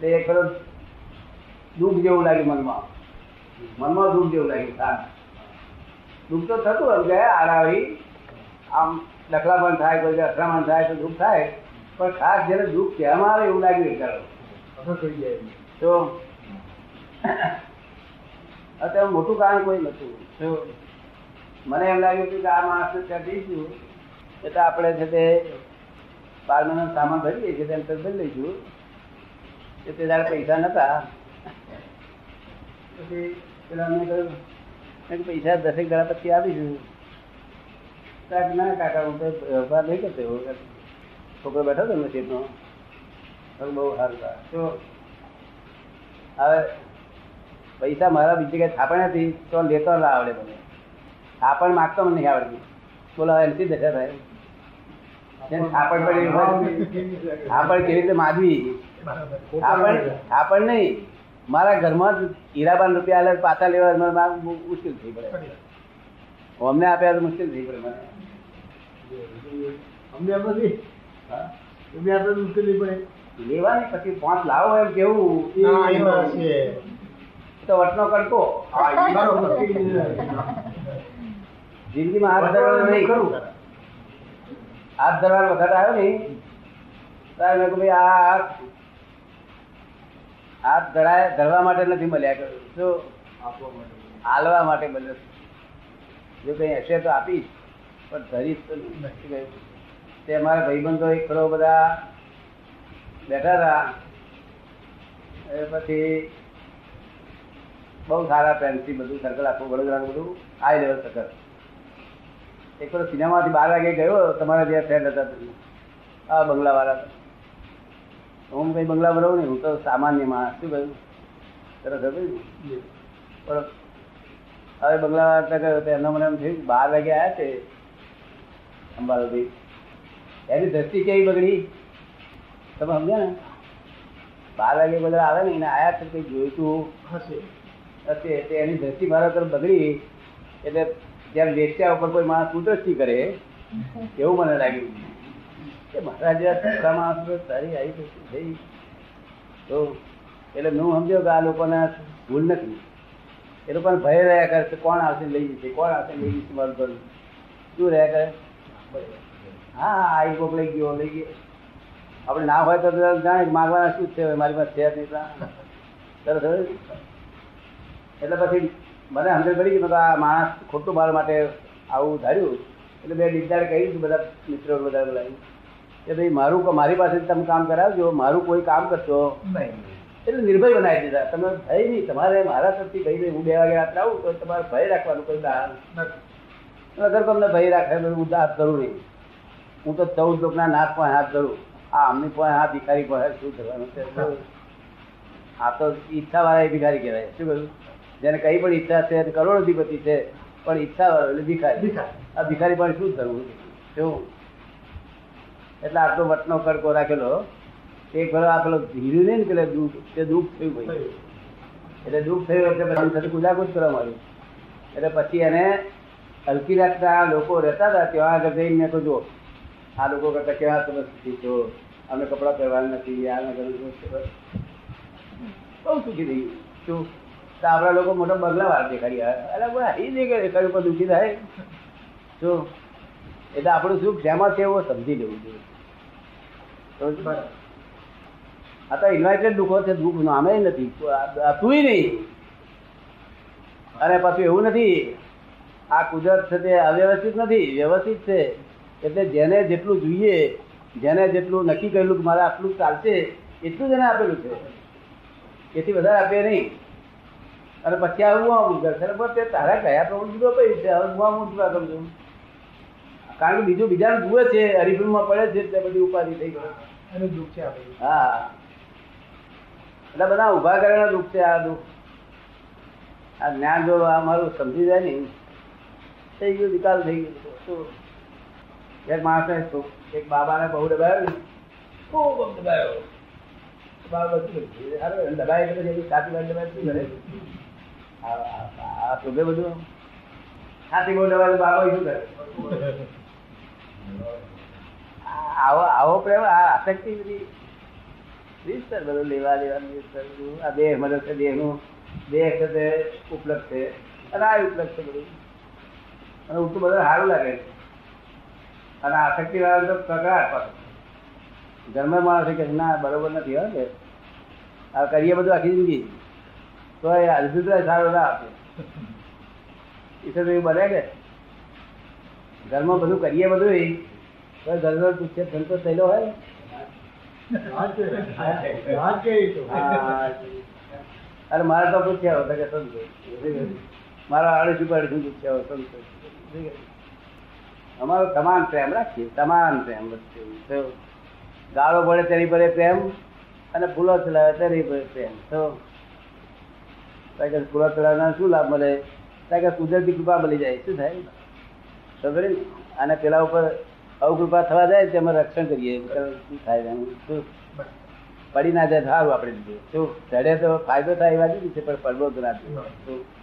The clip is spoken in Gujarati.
એટલે એક વખત દુઃખ જેવું લાગ્યું મનમાં. મનમાં દુઃખ જેવું લાગ્યું હા. દુઃખ તો થતું એમ કે આરાવી આમ ડખલામણ થાય કોઈ અથડામણ થાય તો દુઃખ થાય. પણ ખાસ જેને દુઃખ કહેવામાં આવે એવું લાગ્યું વિચારો તો અત્યારે મોટું કારણ કોઈ નતું તો મને એમ લાગ્યું કે આ માણસને ત્યાં જઈશું. એટલે આપણે છે તે બાર મહિનાનો સામાન ભરી લઈએ છીએ તેમ ભરી લઈશું. તે દાડે પૈસા નતા. પછી પેલા મેં કહ્યું પૈસા દસેક દાડા પછી આપીશું કાંઈક ના કાકા હું તો વ્યવહાર નહીં કરતો એવો. છોકરો બેઠો હતો ને સીટનો બહુ સારું. તો હવે પૈસા મારા બીજી કઈ થાપણ હતી તો લેતો ના આવડે મને. થાપણ માગતો મને નહીં આવડતી. બોલો હવે એમથી દશા થાય. કેવી રીતે નહીં. મારા ઘરમાં હીરાબાન રૂપિયા આલે પાછા લેવા મુશ્કેલ થઈ પડે. અમને આપ્યા તો મુશ્કેલ થઈ પડે મને. અમને પડે. લેવાની પછી પાંચ લાવો એમ કેવું. તો વટનો કડકો. જિંદગીમાં હાથ ધરવાનો નહીં. હાથ ધરવાનો વખત આવ્યો ને ત્યારે મેં ભાઈ, આ હાથ હાથ ધરાય, ધરવા માટે નથી મળ્યા. શું. હાલવા માટે મળ્યો જો કંઈ હશે તો આપીશ, પણ ધરીશ તો નથી. તે અમારા ભાઈબંધો એક ખરો બધા બેઠા હતા. એ પછી બહુ સારા પેન્સી બધું સર્કલ આખું વડોદરાનું બધું હાઈ લેવલ સર્કલ એક વખત સિનેમાથી બાર વાગે ગયો તમારા જે ફ્રેન્ડ હતા તમે આ બંગલાવાળા હું કઈ બંગલા બનાવું નહીં હું તો સામાન્ય માણસ શું કહ્યું તરત હતું ને. પણ હવે બંગલાવાળા ગયો તો એમનો મને એમ થયું બાર વાગે આવ્યા છે. અંબાલાથી એની દ્રષ્ટિ કેવી બગડી? તમે સમજ્યા ને? બાર વાગે બધા આવે ને એને આયા છે કંઈ જોઈતું હશે. હશે. તે એની દ્રષ્ટિ મારા તરફ બગડી એટલે જેમ વેચ્યા ઉપર કોઈ માણસ કુદરતી કરે, એવું મને લાગ્યું. કે મારા જેવા છોકરા માણસ તારી આવી થઈ? તો એટલે હું સમજ્યો કે આ લોકોને ભૂલ નથી. એ લોકોને ભય રહ્યા કરે કોણ આવશે લઈ જશે, કોણ આવશે લઈ જશે મારું ઘર? શું રહ્યા કરે? હા આવી કોક લઈ ગયો લઈ ગયો. આપણે ના હોય તો જાણે માગવાના શું છે, મારી પાસે છે નહીં તરત એટલે પછી મને સમજણ પડી કે બધા માણસ ખોટું મારા માટે આવું ધાર્યું એટલે મેં નિર્ધાર કહ્યું હતું બધા મિત્રો બધા બોલાવી કે ભાઈ મારું મારી પાસે તમે કામ કરાવજો મારું કોઈ કામ કરશો. નહીં. એટલે નિર્ભય બનાવી દીધા. તમે ભય નહીં તમારે મારા તરફથી કહી દે હું બે વાગે રાત્રે આવું તો તમારે ભય રાખવાનું કોઈ કારણ નથી. અગર તમને ભય રાખે તો હું હાથ ધરું નહીં. હું તો ચૌદ લોકના નાથ પણ હાથ ધરું. આ અમની પણ હા ભિખારી પણ શું કરવાનું છે? આ તો ઈચ્છા વાળા એ ભિખારી કહેવાય. શું કહ્યું? જેને કઈ પણ ઈચ્છા છે કરોડોધિપતિ છે પણ ઈચ્છા એટલે ભિખારી. આ ભિખારી પણ શું કરવું? શું એટલે આટલો વટનો કડકો રાખેલો એક ભલે આ પેલો ધીર્યું નહીં ને પેલે દુઃખ તે દુઃખ થયું ભાઈ એટલે દુઃખ થયું એટલે પછી સાથે કુદાકુદ કરવા માંડ્યું. એટલે પછી એને હલકી રાખતા લોકો રહેતા હતા ત્યાં આગળ જઈને મેં કહ્યું જો આ લોકો કરતા કેવા તમે સુખી છો? અમે કપડાં પહેરવાના નથી આ નગર બહુ સુખી થઈ શું? તો આપણા લોકો મોટા બગલા વાર દેખાડી અરે બોલા એ દેખાય દેખાડ્યું દુઃખી થાય. જો એટલે આપણું સુખ શેમાં છે એવું સમજી લેવું જોઈએ. આ તો ઇન્વાઇટેડ દુઃખો છે, દુઃખ નામે નથી. તું નહીં. અને પાછું એવું નથી. આ કુદરત છે તે અવ્યવસ્થિત નથી, વ્યવસ્થિત છે. એટલે જેને જેટલું જોઈએ, જેને જેટલું નક્કી કરેલું કે મારે આટલું ચાલશે, એટલું જ એને આપેલું છે. એથી વધારે આપે નહીં. અને પછી આવું આવું કરશે બસ તે તારા કયા પ્રભુ જુદો પડી છે હવે હું આવું જુદા કરું છું કારણ કે બીજું બીજાનું જુએ છે હરિફિલ્મમાં પડે છે એટલે બધી ઉપાધિ થઈ ગઈ. એનું દુઃખ છે આપણે હા. એટલે બધા ઊભા કરેલા દુઃખ છે આ દુઃખ. આ જ્ઞાન જો આ મારું સમજી જાય ને થઈ ગયું નિકાલ થઈ ગયો. શું? એક માણસ તો- એક બાબાને બહુ દબાયો ને. ખૂબ દબાયો. બાબા? અરે દબાય એટલે સાચી વાત દબાય શું કરે? આ- શોભે બધું હાથી બોલવાનું બાબા શું કરે આવો આવો પ્રેમ, આ આસક્તિ બધી વિસ્તાર બધું લેવા દેવાનું વિસ્તાર આ દેહ મદદ છે, દેહનું. દેહ છે તે ઉપલબ્ધ છે. અને આ ઉપલબ્ધ છે બધું. અને ઉઠું બધું સારું લાગે છે. અને આસક્તિ વાળા તો પ્રકાર પાછો. ઘરમાં માણસ કે ના, બરોબર નથી, હો કે. આ કરીએ બધું આખી જિંદગી. તો એ અર્જુન સારો ના આપે ઈશ્વર એવું બને કે? ઘરમાં બધું કરીએ બધું તો ઘરનો પૂછે સંતોષ થયેલો હોય તો? અરે મારે તો પૂછ્યા હતા કે સંતોષ મારા પર અડસી પૂછ્યા હોય? સંતોષ અમારો તમામ પ્રેમ રાખીએ તમામ પ્રેમ વચ્ચે. ગાળો પડે તેની પડે પ્રેમ અને ફૂલો ચલાવે તેની પડે પ્રેમ. તો કે ફૂલો ચલાવવાના શું લાભ મળે? કે કુદરતી કૃપા મળી જાય, શું થાય? ખબર અને પેલા ઉપર અવકૃપા થવા જાય તેમાં રક્ષણ કરીએ. શું થાય શું? પડી ના જાય સારું આપણે લીધે શું? ચડે તો ફાયદો થાય એવા વાત છે, પણ પડવો તો ના. શું?